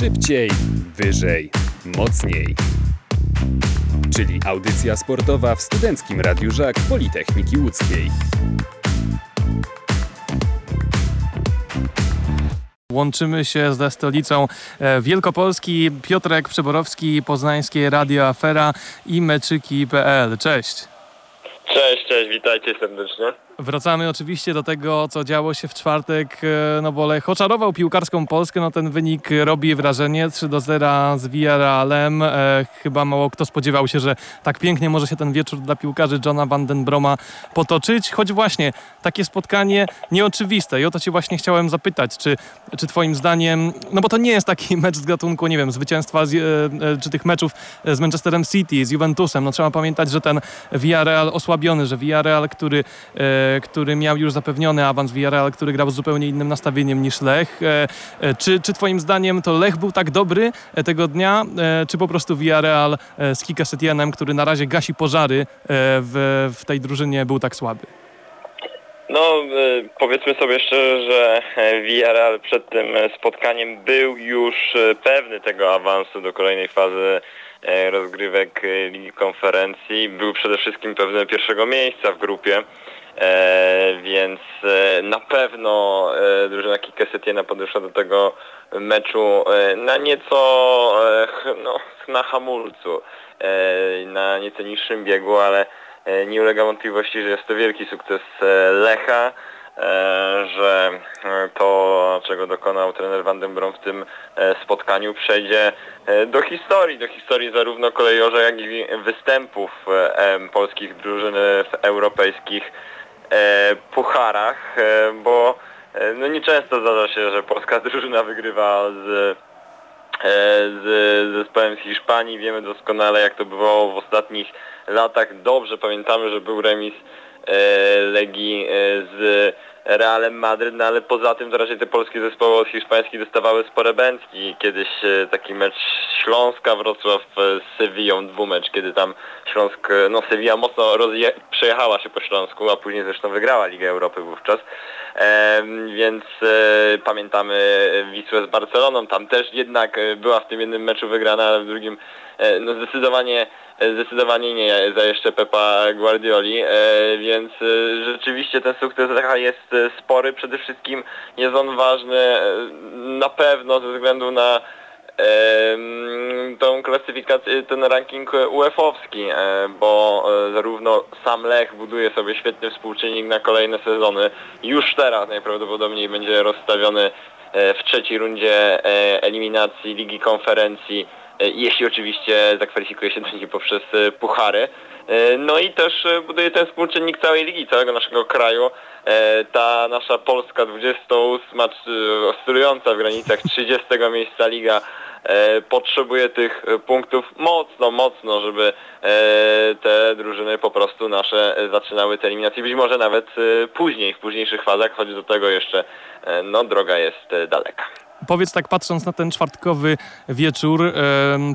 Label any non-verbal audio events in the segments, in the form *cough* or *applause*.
Szybciej, wyżej, mocniej. Czyli audycja sportowa w Studenckim Radiu Żak Politechniki Łódzkiej. Łączymy się ze stolicą e, Wielkopolski, Piotrek Przeborowski, Poznańskie Radio Afera i meczyki.pl. Cześć. Cześć, cześć, witajcie serdecznie. Wracamy oczywiście do tego, co działo się w czwartek, e, no bo Lech oczarował piłkarską Polskę, no ten wynik robi wrażenie, 3 do 0 z Villarrealem. E, chyba mało kto spodziewał się, że tak pięknie może się ten wieczór dla piłkarzy Johna Van Den Broma potoczyć, choć właśnie takie spotkanie nieoczywiste. I o to Cię właśnie chciałem zapytać, czy, czy Twoim zdaniem, no bo to nie jest taki *laughs* mecz z gatunku, nie wiem, zwycięstwa z, e, e czy tych meczów z Manchesterem City, z Juventusem, no trzeba pamiętać, że ten Villarreal osłabiony, że Villarreal, który e, który miał już zapewniony awans Villarreal, który grał z zupełnie innym nastawieniem niż Lech. E, e, czy, czy twoim zdaniem to Lech był tak dobry e, tego dnia, czy po prostu Villarreal z Kika Setienem, który na razie gasi pożary w, w tej drużynie, był tak słaby? No, powiedzmy sobie szczerze, że Villarreal przed tym spotkaniem był już pewny tego awansu do kolejnej fazy rozgrywek Ligi Konferencji. Był przede wszystkim pewny pierwszego miejsca w grupie. E, więc e, na pewno e, drużyna Kike Setiena podeszła do tego meczu na nieco no, na hamulcu, na nieco niższym biegu, ale nie ulega wątpliwości, że jest to wielki sukces Lecha, że to, czego dokonał trener Van den Brom w tym spotkaniu przejdzie do historii, do historii zarówno kolejorza, jak i występów polskich drużyn w europejskich pucharach, e, bo e, no nieczęsto zdarza się, że polska *laughs* drużyna wygrywa z, e, z zespołem z Hiszpanii. Wiemy doskonale jak to bywało w ostatnich latach. Dobrze pamiętamy, że był remis e, Legii e, z Realem Madryt, no ale poza tym to raczej te polskie zespoły od hiszpańskich dostawały spore bęcki. Kiedyś e, taki mecz Śląska Wrocław z Sewillą, dwumecz, kiedy tam Śląsk, e, no Sewilla mocno rozje- przejechała się po Śląsku, a później zresztą wygrała Ligę Europy wówczas. E, więc e, pamiętamy Wisłę z Barceloną, tam też jednak e, była w tym jednym meczu wygrana, ale w drugim e, no zdecydowanie zdecydowanie nie za jeszcze Pepa Guardioli, e, więc e, rzeczywiście ten sukces jest e, spory. Przede wszystkim jest on ważny na pewno ze względu na tą klasyfikację, ten ranking UEFA-owski, bo zarówno sam Lech buduje sobie świetny współczynnik na kolejne sezony. Już teraz najprawdopodobniej będzie rozstawiony w trzeciej rundzie eliminacji Ligi Konferencji jeśli oczywiście zakwalifikuje się do niej poprzez e, puchary. E, no i też buduje ten współczynnik całej ligi, całego naszego kraju. Ta nasza Polska 28, oscylująca w granicach 30 miejsca liga potrzebuje tych punktów mocno, mocno, żeby te drużyny po prostu nasze zaczynały te eliminacje. Być może nawet później, w późniejszych fazach, choć do tego jeszcze no, droga jest daleka. Powiedz tak, patrząc na ten czwartkowy wieczór, e,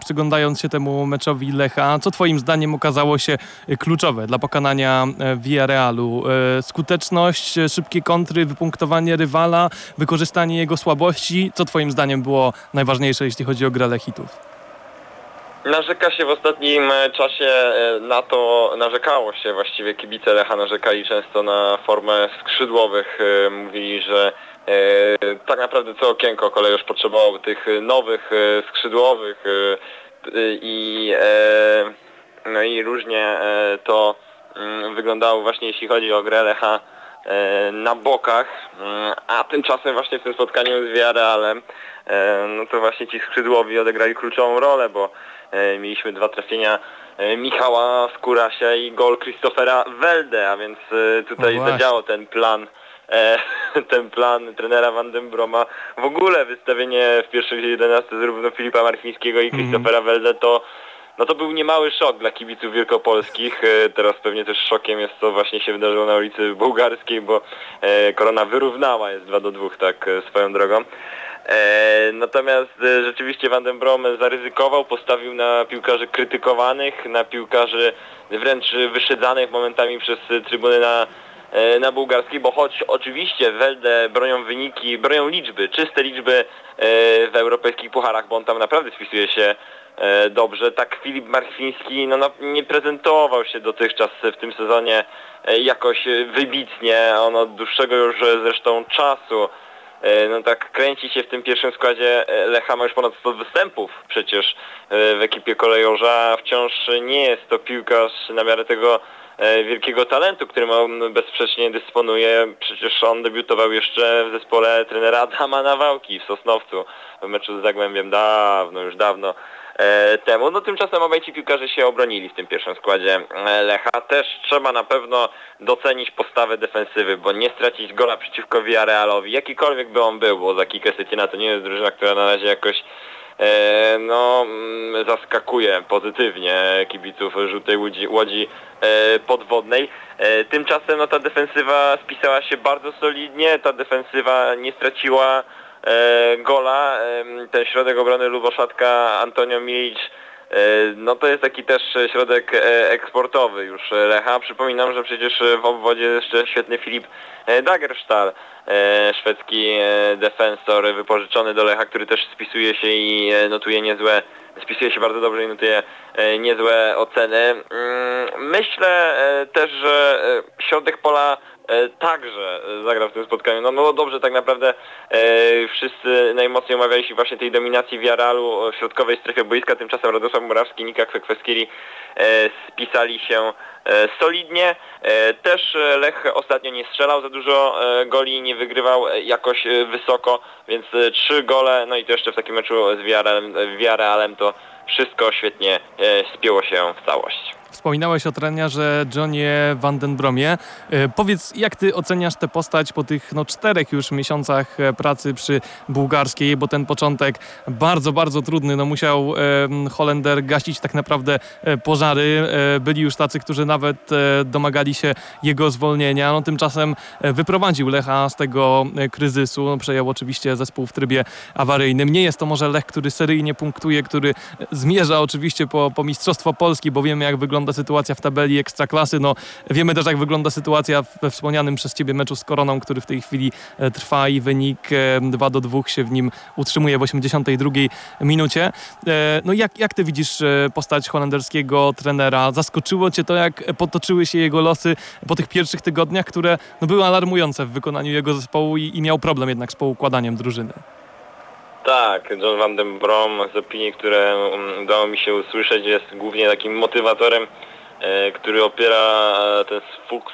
przyglądając się temu meczowi Lecha, co Twoim zdaniem okazało się kluczowe dla pokonania e, Villarrealu? E, skuteczność, szybkie kontry, wypunktowanie rywala, wykorzystanie jego słabości. Co Twoim zdaniem było najważniejsze, jeśli chodzi o grę Lechitów? Narzeka się w ostatnim czasie na to, narzekało się właściwie kibice Lecha, narzekali często na formę skrzydłowych. Mówili, że E, tak naprawdę co okienko kolejorz potrzebował tych nowych e, skrzydłowych e, i no i różnie to mm, wyglądało właśnie jeśli chodzi o grę Lecha na bokach, mm, a tymczasem właśnie w tym spotkaniu z Villarrealem no to właśnie ci skrzydłowi odegrali kluczową rolę, bo mieliśmy dwa trafienia Michała Skórasia i gol Christophera Welde, a więc tutaj no zadziałał ten plan E, *laughs* ten plan trenera Van den Broma. W ogóle wystawienie w pierwszej 11 zarówno Filipa Marchińskiego i mhm. Christophera mm. Welde to no to był niemały szok dla kibiców wielkopolskich. E, teraz pewnie też szokiem jest co właśnie się wydarzyło na ulicy Bułgarskiej, bo e, korona wyrównała, jest 2 do 2 tak swoją drogą. Natomiast rzeczywiście Van den Brom zaryzykował, postawił na piłkarzy krytykowanych, na piłkarzy wręcz wyszedzanych momentami przez trybuny na na bułgarskiej, bo choć oczywiście Welde bronią wyniki, bronią liczby, czyste liczby w europejskich pucharach, bo on tam naprawdę spisuje się dobrze, tak Filip Marchwiński no, nie prezentował się dotychczas w tym sezonie jakoś wybitnie, on od dłuższego już zresztą czasu E, no tak kręci się w tym pierwszym składzie e, Lecha ma już ponad 100 występów przecież e, w ekipie kolejorza, wciąż nie jest to piłkarz na miarę tego wielkiego talentu, którym on bezsprzecznie dysponuje. Przecież on debiutował jeszcze w zespole trenera Adama Nawałki w Sosnowcu w meczu z Zagłębiem dawno, już dawno E, temu. No tymczasem obaj ci piłkarze się obronili w tym pierwszym składzie e, Lecha. Też trzeba na pewno docenić postawę defensywy, bo nie stracić gola przeciwko Villarrealowi, jakikolwiek by on był, bo za kilka Setina to nie jest drużyna, która na razie jakoś e, no, mm, zaskakuje pozytywnie kibiców żółtej łodzi, łodzi podwodnej. Tymczasem no, ta defensywa spisała się bardzo solidnie, ta defensywa nie straciła E, gola. Ten środek obrony Luboszatka Antonio Milic e, no to jest taki też środek e, eksportowy już Lecha. Przypominam, że przecież w obwodzie jeszcze świetny Filip Dagerstal, szwedzki defensor wypożyczony do Lecha, który też spisuje się i notuje niezłe, spisuje się bardzo dobrze i notuje niezłe oceny. Mm, myślę też, że środek pola E, także zagra w tym spotkaniu. No, no dobrze, tak naprawdę e, wszyscy najmocniej omawiali się właśnie tej dominacji Wiaralu w środkowej strefie boiska, tymczasem Radosław Murawski, Nika Kwekweskiri e, spisali się e, solidnie. E, też Lech ostatnio nie strzelał za dużo e, goli, nie wygrywał jakoś wysoko, więc trzy gole, no i to jeszcze w takim meczu z Wiaralem to wszystko świetnie spięło się w całość. Wspominałeś o trenerze Johnie Vandenbromie. E, powiedz, jak ty oceniasz tę postać po tych no, czterech już miesiącach e, pracy przy bułgarskiej, bo ten początek bardzo, bardzo trudny. No, musiał Holender gasić tak naprawdę e, pożary. Byli już tacy, którzy nawet domagali się jego zwolnienia. No, tymczasem wyprowadził Lecha z tego kryzysu. No, przejął oczywiście zespół w trybie awaryjnym. Nie jest to może Lech, który seryjnie punktuje, który zmierza oczywiście po, po Mistrzostwo Polski, bo wiemy jak wygląda wygląda sytuacja w tabeli Ekstraklasy. No, wiemy też, jak wygląda sytuacja we wspomnianym przez Ciebie meczu z Koroną, który w tej chwili e, trwa i wynik 2 e, do 2 się w nim utrzymuje w 82 minucie. E, no jak, jak Ty widzisz postać holenderskiego trenera? Zaskoczyło Cię to, jak potoczyły się jego losy po tych pierwszych tygodniach, które no, były alarmujące w wykonaniu jego zespołu i, i miał problem jednak z poukładaniem drużyny? Tak, John Van Den Brom z opinii, które mm, udało mi się usłyszeć jest głównie takim motywatorem, e, który opiera ten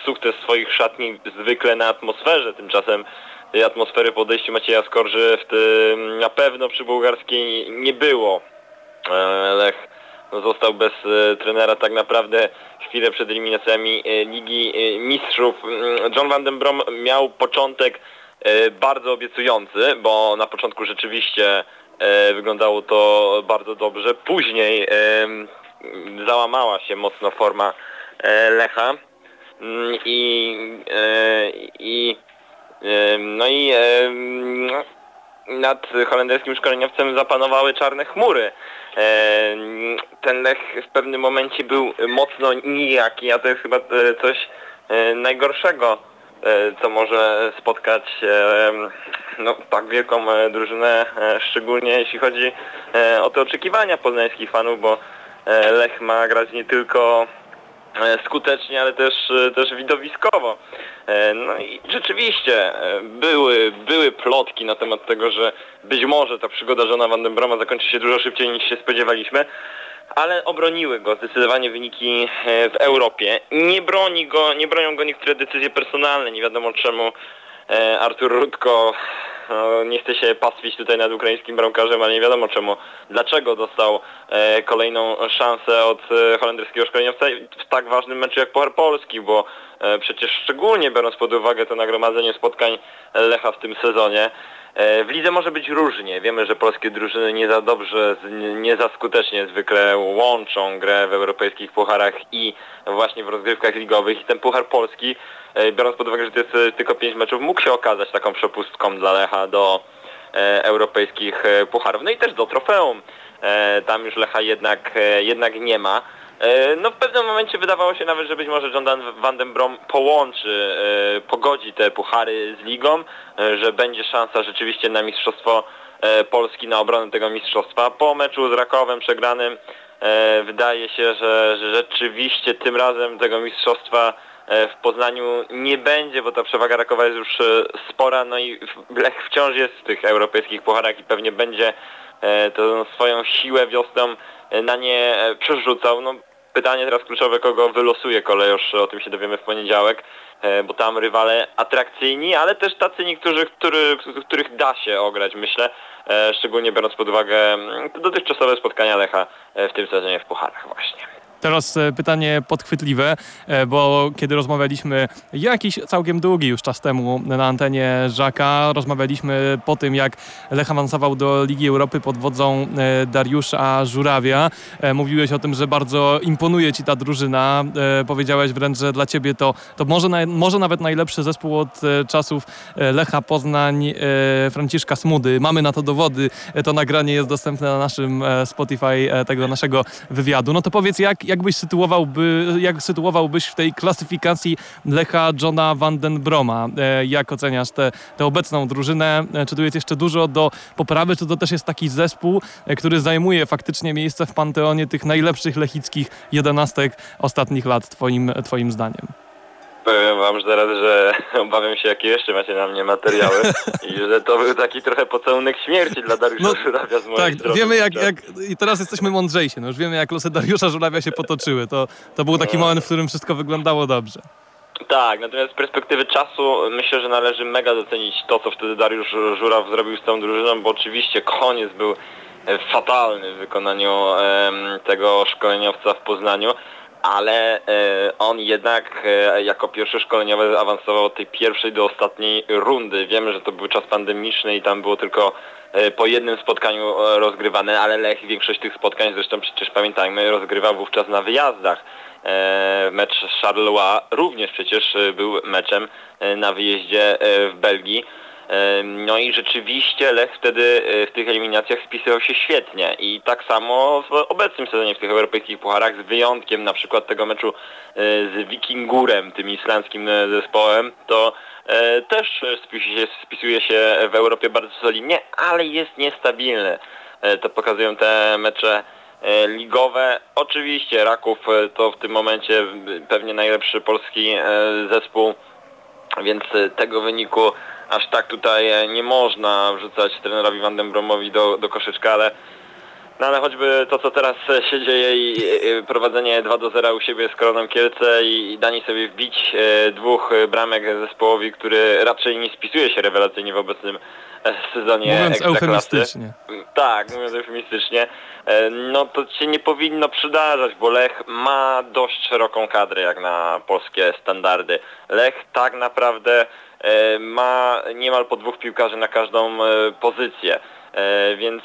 sukces swoich szatni zwykle na atmosferze. Tymczasem tej atmosfery po odejściu Macieja Skorży w tym na pewno przy bułgarskiej nie było. E, Lech no, został bez e, trenera tak naprawdę chwilę przed eliminacjami Ligi Mistrzów. Mm, John Van Den Brom miał początek E, bardzo obiecujący, bo na początku rzeczywiście e, wyglądało to bardzo dobrze. Później załamała się mocno forma e, Lecha mm, i, i no i nad holenderskim szkoleniowcem zapanowały czarne chmury. Ten Lech w pewnym momencie był mocno nijaki, a to jest chyba coś najgorszego E, co może spotkać e, no, tak wielką e, drużynę, szczególnie jeśli chodzi o te oczekiwania poznańskich fanów, bo Lech ma grać nie tylko skutecznie, ale też, też widowiskowo. No i rzeczywiście były, były plotki na temat tego, że być może ta przygoda żona Van den Broma zakończy się dużo szybciej niż się spodziewaliśmy ale obroniły go zdecydowanie wyniki e, w Europie. Nie broni go, nie bronią go niektóre decyzje personalne, nie wiadomo czemu e, Artur Rudko no, nie chce się pastwić tutaj nad ukraińskim bramkarzem, ale nie wiadomo czemu, dlaczego dostał e, kolejną szansę od holenderskiego szkoleniowca w tak ważnym meczu jak Puchar Polski, bo przecież szczególnie biorąc pod uwagę to nagromadzenie spotkań Lecha w tym sezonie, E, w lidze może być różnie. Wiemy, że polskie drużyny nie za dobrze, nie za skutecznie zwykle łączą grę w europejskich pucharach i właśnie w rozgrywkach ligowych. I ten puchar polski, e, biorąc pod uwagę, że to jest e, tylko pięć meczów, mógł się okazać taką przepustką dla Lecha do europejskich pucharów. No i też do trofeum. Tam już Lecha jednak, jednak nie ma. No w pewnym momencie wydawało się nawet, że być może John Van den Brom połączy, pogodzi te puchary z ligą, że będzie szansa rzeczywiście na mistrzostwo Polski, na obronę tego mistrzostwa. Po meczu z Rakowem przegranym wydaje się, że rzeczywiście tym razem tego mistrzostwa w Poznaniu nie będzie, bo ta przewaga Rakowa jest już spora, no i Lech wciąż jest w tych europejskich pucharach i pewnie będzie tę swoją siłę wiosną na nie przerzucał. No, pytanie teraz kluczowe, kogo wylosuje kolejosz, o tym się dowiemy w poniedziałek, e, bo tam rywale atrakcyjni, ale też tacy niektórzy, który, których da się ograć, myślę, e, szczególnie biorąc pod uwagę mm, dotychczasowe spotkania Lecha e, w tym sezonie w Pucharach właśnie. Teraz e, pytanie podchwytliwe, e, bo kiedy rozmawialiśmy jakiś całkiem długi już czas temu na antenie Żaka, rozmawialiśmy po tym, jak Lech awansował do Ligi Europy pod wodzą e, Dariusza Żurawia. Mówiłeś o tym, że bardzo imponuje Ci ta drużyna. Powiedziałeś wręcz, że dla Ciebie to, to może, może nawet najlepszy zespół od czasów Lecha Poznań, Franciszka Smudy. Mamy na to dowody. To nagranie jest dostępne na naszym Spotify tego naszego wywiadu. No to powiedz, jak, jak byś sytuowałby, jak sytuowałbyś w tej klasyfikacji Lecha Johna van den Broma? E, jak oceniasz tę obecną drużynę? E, czy tu jest jeszcze dużo do poprawy, czy to też jest taki zespół, e, który zajmuje faktycznie miejsce w panteonie tych najlepszych lechickich jedenastek ostatnich lat, twoim, twoim zdaniem? Powiem wam teraz, że *laughs* obawiam się, jakie jeszcze macie na mnie materiały *laughs* i że to był taki trochę pocałunek śmierci dla Dariusza no, Żurawia z mojej tak, strony. wiemy jak, jak, i teraz jesteśmy mądrzejsi, no już wiemy jak losy Dariusza Żurawia się potoczyły. To, to był taki no. moment, w którym wszystko wyglądało dobrze. Tak, natomiast z perspektywy czasu myślę, że należy mega docenić to, co wtedy Dariusz Żuraw zrobił z tą drużyną, bo oczywiście koniec był e, fatalny w wykonaniu tego szkoleniowca w Poznaniu, ale e, on jednak e, jako pierwszy szkoleniowy awansował od tej pierwszej do ostatniej rundy. Wiemy, że to był czas pandemiczny i tam było tylko e, po jednym spotkaniu rozgrywane, ale Lech większość tych spotkań, zresztą przecież pamiętajmy, rozgrywał wówczas na wyjazdach. Mecz Charleroi również przecież był meczem na wyjeździe w Belgii. No i rzeczywiście Lech wtedy e, w tych eliminacjach spisywał się świetnie i tak samo w obecnym sezonie w tych europejskich pucharach z wyjątkiem na przykład tego meczu e, z Wikingurem, tym islandzkim e, zespołem, to też spisuje się, spisuje się w Europie bardzo solidnie, ale jest niestabilny. To pokazują te mecze ligowe. Oczywiście Raków to w tym momencie pewnie najlepszy polski zespół, więc tego wyniku aż tak tutaj e, nie można wrzucać trenerowi Bromowi do, do koszyczka, ale no ale choćby to, co teraz e, się dzieje i prowadzenie 2 do 0 u siebie z Koroną Kielce i, danie sobie wbić e, dwóch bramek zespołowi, który raczej nie spisuje się rewelacyjnie w obecnym sezonie Mówiąc eufemistycznie. Tak, mówiąc eufemistycznie. No to się nie powinno przydarzać, bo Lech ma dość szeroką kadrę jak na polskie standardy. Lech tak naprawdę E, ma niemal po dwóch piłkarzy na każdą e, pozycję. E, więc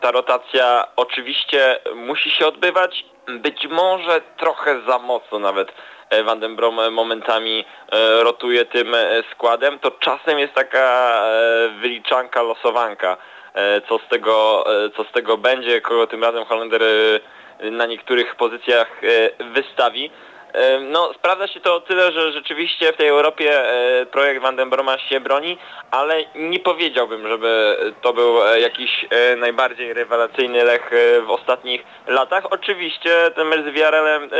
ta rotacja oczywiście musi się odbywać, być może trochę za mocno nawet Van den Brom momentami rotuje tym składem, to czasem jest taka wyliczanka, losowanka, co z tego, co z tego będzie, kogo tym razem Holender na niektórych pozycjach wystawi. No, sprawdza się to o tyle, że rzeczywiście w tej Europie e, projekt Van den Broma się broni, ale nie powiedziałbym, żeby to był e, jakiś e, najbardziej rewelacyjny Lech w ostatnich latach. Oczywiście ten mecz z Villarrealem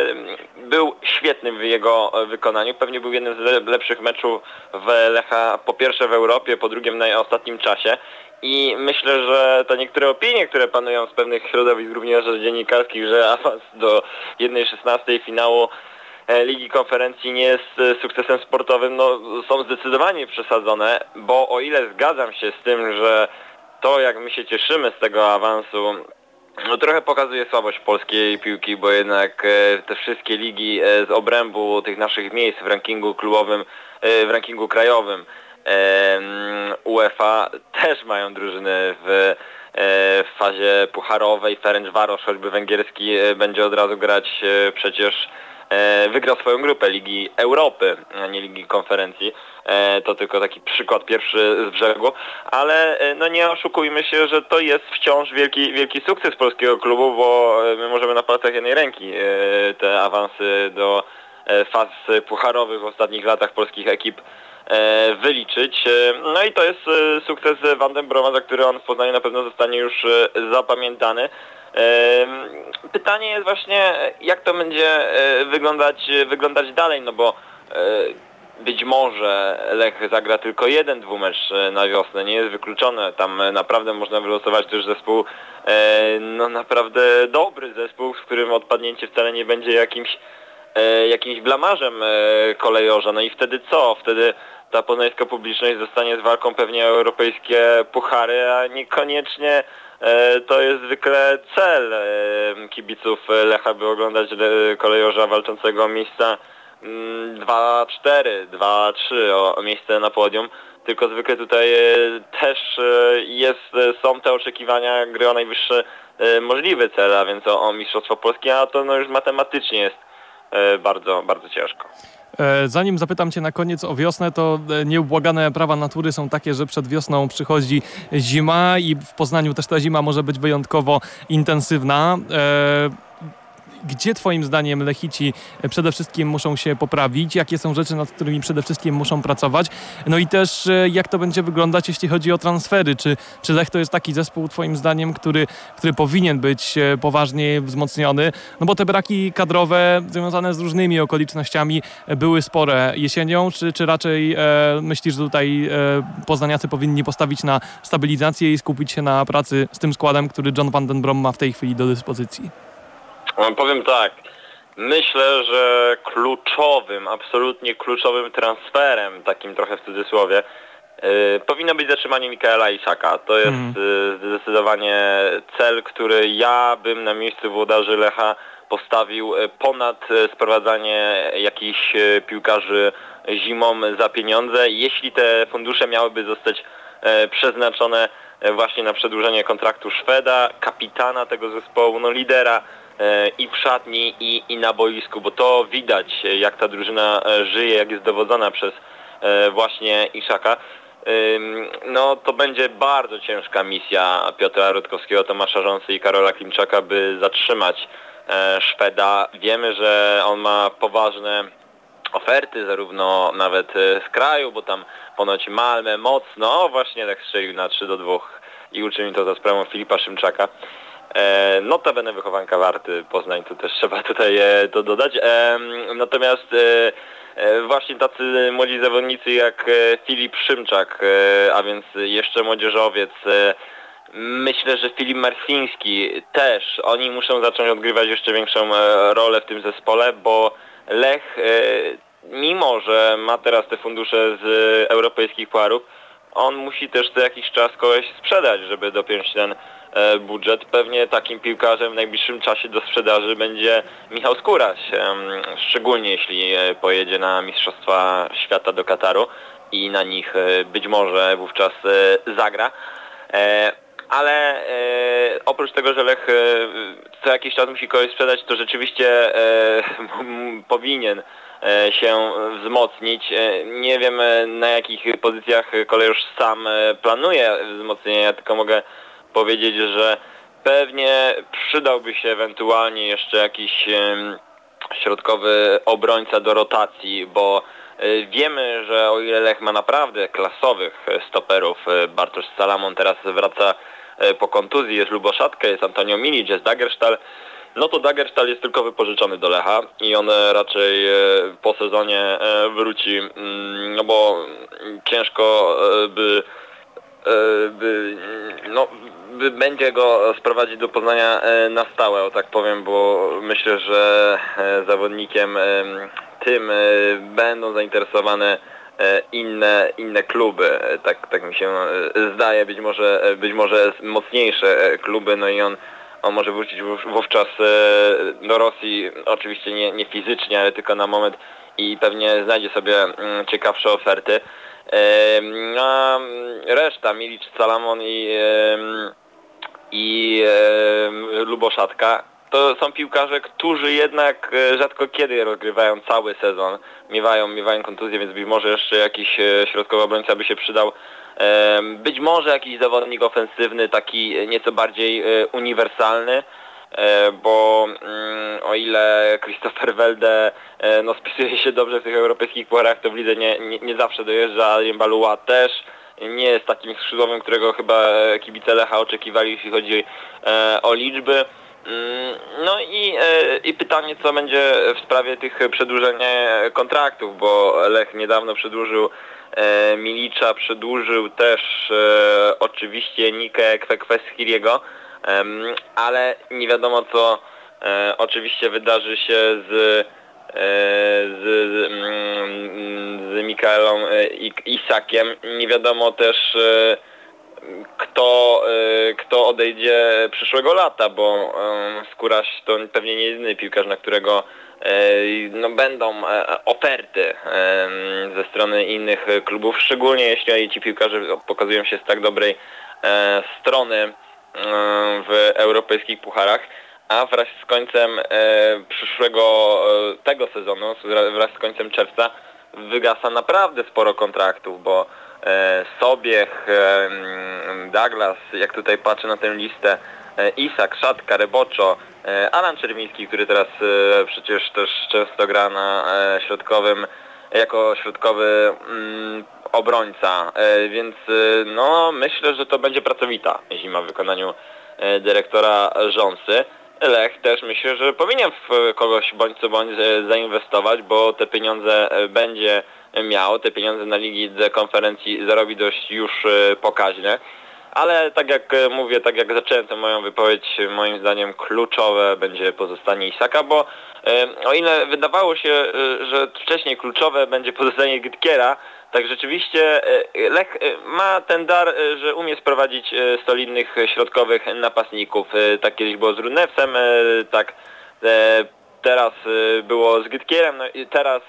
był świetnym w jego wykonaniu. Pewnie był jednym z lepszych meczów w Lecha po pierwsze w Europie, po drugie w ostatnim czasie. I myślę, że te niektóre opinie, które panują z pewnych środowisk, również dziennikarskich, że awans do 1.16 finału Ligi Konferencji nie jest e, sukcesem sportowym, no, są zdecydowanie przesadzone, bo o ile zgadzam się z tym, że to jak my się cieszymy z tego awansu, no trochę pokazuje słabość polskiej piłki, bo jednak e, te wszystkie ligi z obrębu tych naszych miejsc w rankingu klubowym, w rankingu krajowym UEFA też mają drużyny w, w fazie pucharowej. Ferencvaros, choćby węgierski, będzie od razu grać przecież e, wygrał swoją grupę Ligi Europy, a nie Ligi Konferencji. E, to tylko taki przykład pierwszy z brzegu, ale e, no nie oszukujmy się, że to jest wciąż wielki, wielki sukces polskiego klubu, bo e, my możemy na palcach jednej ręki e, te awansy do e, faz pucharowych w ostatnich latach polskich ekip e, wyliczyć. E, No i to jest e, sukces Vandenbroma, za który on w Poznaniu na pewno zostanie już e, zapamiętany. Pytanie jest właśnie, jak to będzie e, wyglądać, wyglądać dalej, no bo e, być może Lech zagra tylko jeden dwumecz e, na wiosnę, nie jest wykluczone. Tam naprawdę można wylosować też zespół, no naprawdę dobry zespół, z którym odpadnięcie wcale nie będzie jakimś jakimś blamarzem kolejorza. No i wtedy co? Wtedy ta poznańska publiczność zostanie z walką pewnie europejskie puchary, a niekoniecznie to jest zwykle cel e, kibiców Lecha, by oglądać e, kolejorza walczącego o miejsca mm, 2-4, 2-3 o, miejsce na podium. Tylko zwykle tutaj e, też e, jest, e, są te oczekiwania gry o najwyższy e, możliwy cel, a więc o, o Mistrzostwo Polskie, a to no już matematycznie jest e, bardzo, bardzo ciężko. E, Zanim zapytam Cię na koniec o wiosnę, to e, nieubłagane prawa natury są takie, że przed wiosną przychodzi zima i w Poznaniu też ta zima może być wyjątkowo intensywna. E, Gdzie Twoim zdaniem Lechici przede wszystkim muszą się poprawić? Jakie są rzeczy, nad którymi przede wszystkim muszą pracować? No i też e, jak to będzie wyglądać, jeśli chodzi o transfery? Czy, czy Lech to jest taki zespół Twoim zdaniem, który, który powinien być e, poważnie wzmocniony? No bo te braki kadrowe związane z różnymi okolicznościami e, były spore jesienią, czy, czy raczej e, myślisz, że tutaj e, poznaniacy powinni postawić na stabilizację i skupić się na pracy z tym składem, który John Van Den Brom ma w tej chwili do dyspozycji? No, Powiem tak, myślę, że kluczowym, absolutnie kluczowym transferem, takim trochę w cudzysłowie, yy, powinno być zatrzymanie Mikaela Isaka. To jest Mhm. yy, zdecydowanie cel, który ja bym na miejscu włodarzy Lecha postawił yy, ponad yy, sprowadzanie jakichś yy, piłkarzy zimą za pieniądze. Jeśli te fundusze miałyby zostać przeznaczone właśnie na przedłużenie kontraktu Szweda, kapitana tego zespołu, no lidera i w szatni i, i na boisku, bo to widać e, jak ta drużyna e, żyje, jak jest dowodzona przez e, właśnie Iszaka. No to będzie bardzo ciężka misja Piotra Rutkowskiego, Tomasza Rząsy i Karola Klimczaka, by zatrzymać e, Szweda. Wiemy, że on ma poważne oferty, zarówno nawet e, z kraju, bo tam ponoć Malmę mocno, właśnie tak strzelił na 3 do 2 i uczynił to za sprawą Filipa Szymczaka. E, notabene wychowanka Warty Poznań, to też trzeba tutaj to dodać. E, natomiast e, e, właśnie tacy młodzi zawodnicy jak Filip Szymczak, a więc jeszcze młodzieżowiec, Myślę, że Filip Marciński też, oni muszą zacząć odgrywać jeszcze większą rolę w tym zespole, bo Lech, mimo że ma teraz te fundusze z europejskich puarów, on musi też co jakiś czas kogoś sprzedać, żeby dopiąć ten budżet. Pewnie takim piłkarzem w najbliższym czasie do sprzedaży będzie Michał Skóraś, em, szczególnie jeśli e, pojedzie na Mistrzostwa Świata do Kataru i na nich e, być może wówczas e, zagra. E, ale e, oprócz tego, że Lech e, co jakiś czas musi kogoś sprzedać, to rzeczywiście e, *laughs* powinien e, się wzmocnić. E, Nie wiem e, na jakich pozycjach kolejusz sam e, planuje wzmocnienie, ja tylko mogę powiedzieć, że pewnie przydałby się ewentualnie jeszcze jakiś środkowy obrońca do rotacji, bo e, wiemy, że o ile Lech ma naprawdę klasowych e, stoperów, e, Bartosz Salamon teraz wraca po kontuzji, jest Luboszatka, jest Antonio Milic, jest Dagerstal, no to Dagerstal jest tylko wypożyczony do Lecha i on raczej po sezonie wróci, mm, no bo mm, ciężko by, no, by będzie go sprowadzić do Poznania e, na stałe, o tak powiem, bo myślę, że e, zawodnikiem em, tym e, będą zainteresowane e, inne, inne kluby, E, tak, tak mi się e, zdaje, być może, e, być może mocniejsze e, kluby, no i on on może wrócić wów- wówczas e, do Rosji, oczywiście nie, nie fizycznie, ale tylko na moment i pewnie znajdzie sobie mm, ciekawsze oferty. A reszta, Milic, Salamon i, i Luboszatka, to są piłkarze, którzy jednak e, rzadko kiedy rozgrywają cały sezon. Miewają, miewają kontuzje, więc być może jeszcze jakiś e, środkowy obrońca by się przydał. Być może jakiś zawodnik ofensywny, taki nieco bardziej uniwersalny, bo mm, o ile Christopher Welde no, spisuje się dobrze w tych europejskich porach, to w lidze nie, nie, nie zawsze dojeżdża, Adrien Balua też nie jest takim skrzydłowym, którego chyba kibice Lecha oczekiwali, jeśli chodzi o liczby. Mm, no i, e, i pytanie, co będzie w sprawie tych przedłużeń kontraktów, bo Lech niedawno przedłużył e, Milicza, przedłużył też e, oczywiście Nikę Kwekweskiriego, ale nie wiadomo co oczywiście wydarzy się z z, z, mm, z Mikaelą Isakiem. Nie wiadomo też kto, kto odejdzie przyszłego lata, bo Skóraś to pewnie nie jedyny piłkarz, na którego no, będą e, oferty ze strony innych klubów, szczególnie jeśli ci piłkarze pokazują się z tak dobrej e, strony w europejskich pucharach, a wraz z końcem e, przyszłego tego sezonu, wraz z końcem czerwca wygasa naprawdę sporo kontraktów, bo E, Sobiech, e, Douglas, jak tutaj patrzę na tę listę, e, Isak, Szatka, Reboczo, Alan Czerwiński, który teraz przecież też często gra na środkowym, jako środkowy mm, obrońca, więc no myślę, że to będzie pracowita zima w wykonaniu dyrektora Rząsy. Lech też myślę, że powinien w kogoś bądź co bądź zainwestować, bo te pieniądze będzie miał. Te pieniądze na ligi konferencji zarobi dość już e, pokaźne. Ale tak jak e, mówię, tak jak zacząłem tę moją wypowiedź, moim zdaniem kluczowe będzie pozostanie Isaka, bo e, o ile wydawało się, że wcześniej kluczowe będzie pozostanie Gytkiera, tak rzeczywiście Lech ma ten dar, że umie sprowadzić solidnych środkowych napastników. Tak kiedyś było z Runewsem, tak teraz było z Gytkierem, no i teraz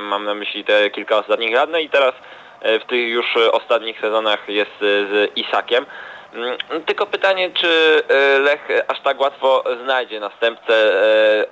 mam na myśli te kilka ostatnich lat, no i teraz w tych już ostatnich sezonach jest z Isakiem. Mm, tylko pytanie, czy Lech aż tak łatwo znajdzie następcę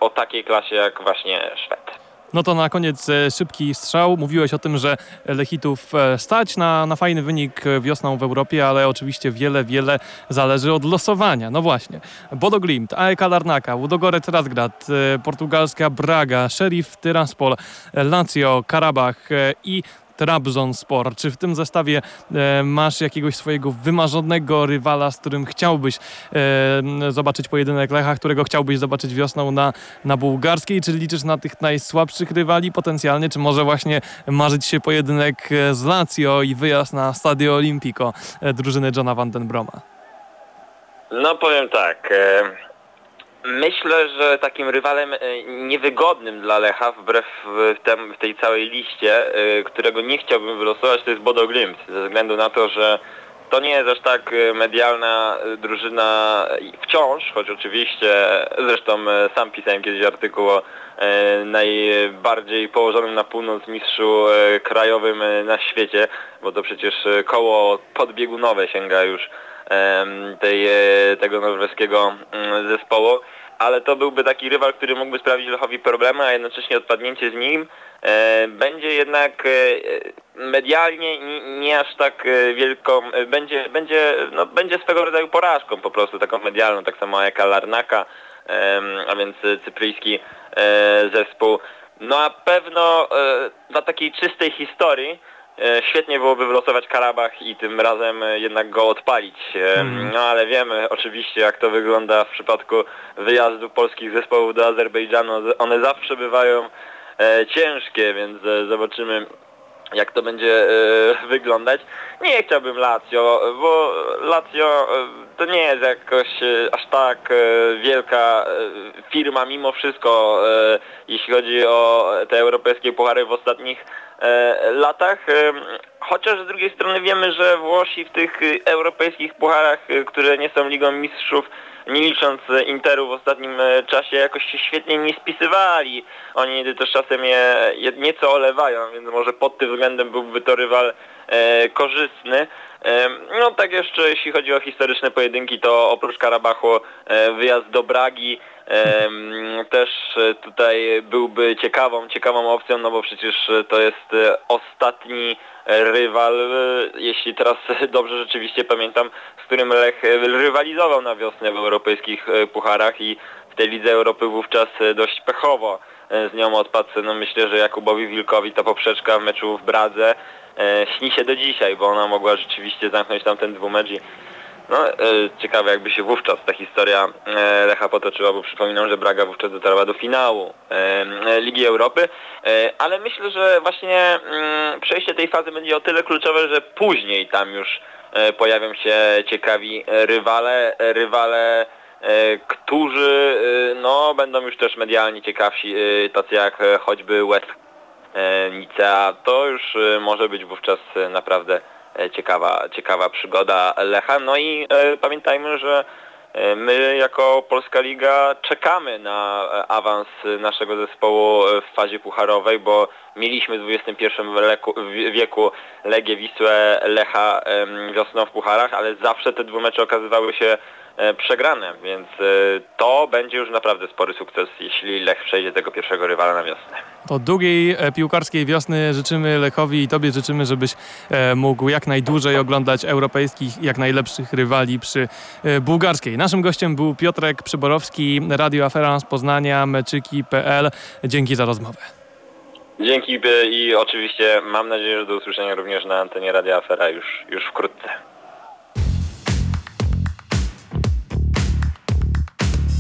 o takiej klasie jak właśnie Szwed. No to na koniec e, szybki strzał. Mówiłeś o tym, że Lechitów e, stać na, na fajny wynik wiosną w Europie, ale oczywiście wiele, wiele zależy od losowania. No właśnie. Bodo Glimt, AEK Larnaka, Ludogorec Razgrad, e, portugalska Braga, Sheriff Tiraspol, Lazio, Karabach i Trabzonspor. Czy w tym zestawie e, masz jakiegoś swojego wymarzonego rywala, z którym chciałbyś e, zobaczyć pojedynek Lecha, którego chciałbyś zobaczyć wiosną na, na bułgarskiej? Czy liczysz na tych najsłabszych rywali potencjalnie? Czy może właśnie marzyć się pojedynek e, z Lazio i wyjazd na Stadio Olimpico drużyny Johna van den Broma? No powiem tak. Myślę, że takim rywalem e, niewygodnym dla Lecha, wbrew tem, tej całej liście, e, którego nie chciałbym wylosować, to jest Bodo Glimt, ze względu na to, że to nie jest aż tak e, medialna drużyna wciąż, choć oczywiście, zresztą sam pisałem kiedyś artykuł o najbardziej położonym na północ mistrzu krajowym na świecie, bo to przecież koło podbiegunowe sięga już tej, tego norweskiego mm, zespołu ale to byłby taki rywal, który mógłby sprawić Lechowi problemy, a jednocześnie odpadnięcie z nim e, będzie jednak e, medialnie nie, aż tak e, wielką, e, będzie, będzie, no, będzie swego rodzaju porażką po prostu, taką medialną, tak samo jak Larnaka, a więc cypryjski e, zespół. No a pewno dla takiej czystej historii E, świetnie byłoby wylosować Karabach i tym razem e, jednak go odpalić. Mm. No ale wiemy oczywiście jak to wygląda w przypadku wyjazdu polskich zespołów do Azerbejdżanu. One zawsze bywają ciężkie, więc zobaczymy jak to będzie *laughs* wyglądać. Nie chciałbym Lazio, bo Lazio to nie jest jakoś aż tak wielka firma mimo wszystko, jeśli chodzi o te europejskie puchary w ostatnich E, latach. E, chociaż z drugiej strony wiemy, że Włosi w tych europejskich pucharach, e, które nie są Ligą Mistrzów, nie licząc Interu w ostatnim czasie, jakoś się świetnie nie spisywali. Oni też czasem je nieco olewają, więc może pod tym względem byłby to rywal korzystny. No tak jeszcze jeśli chodzi o historyczne pojedynki, to oprócz Karabachu e, wyjazd do Bragi *laughs* też e, tutaj byłby ciekawą, ciekawą opcją, no bo przecież to jest e, ostatni rywal, jeśli teraz *laughs* dobrze rzeczywiście pamiętam, z którym Lech rywalizował na wiosnę w europejskich pucharach i w tej Lidze Europy wówczas dość pechowo z nią odpadł. No myślę, że Jakubowi Wilkowi ta poprzeczka w meczu w Bradze e, śni się do dzisiaj, bo ona mogła rzeczywiście zamknąć tamten dwumecz i no, e, ciekawe jakby się wówczas ta historia e, Lecha potoczyła, bo przypominam, że Braga wówczas dotarła do finału e, Ligi Europy, e, ale myślę, że właśnie mm, przejście tej fazy będzie o tyle kluczowe, że później tam już e, pojawią się ciekawi rywale, rywale E, którzy e, no, będą już też medialnie ciekawsi, e, tacy jak choćby West Nicea. To już może być wówczas naprawdę ciekawa, ciekawa przygoda Lecha. No i pamiętajmy, że My jako Polska Liga czekamy na awans naszego zespołu w fazie pucharowej, bo mieliśmy w XXI wieku Legię Wisłę Lecha wiosną w pucharach, ale zawsze te dwumecze okazywały się E, przegrane, więc e, to będzie już naprawdę spory sukces, jeśli Lech przejdzie tego pierwszego rywala na wiosnę. To długiej e, piłkarskiej wiosny życzymy Lechowi i Tobie życzymy, żebyś mógł jak najdłużej oglądać europejskich, jak najlepszych rywali przy bułgarskiej. Naszym gościem był Piotrek Przyborowski, Radio Afera z Poznania, meczyki.pl. Dzięki za rozmowę. Dzięki i oczywiście mam nadzieję, że do usłyszenia również na antenie Radio Afera już, już wkrótce.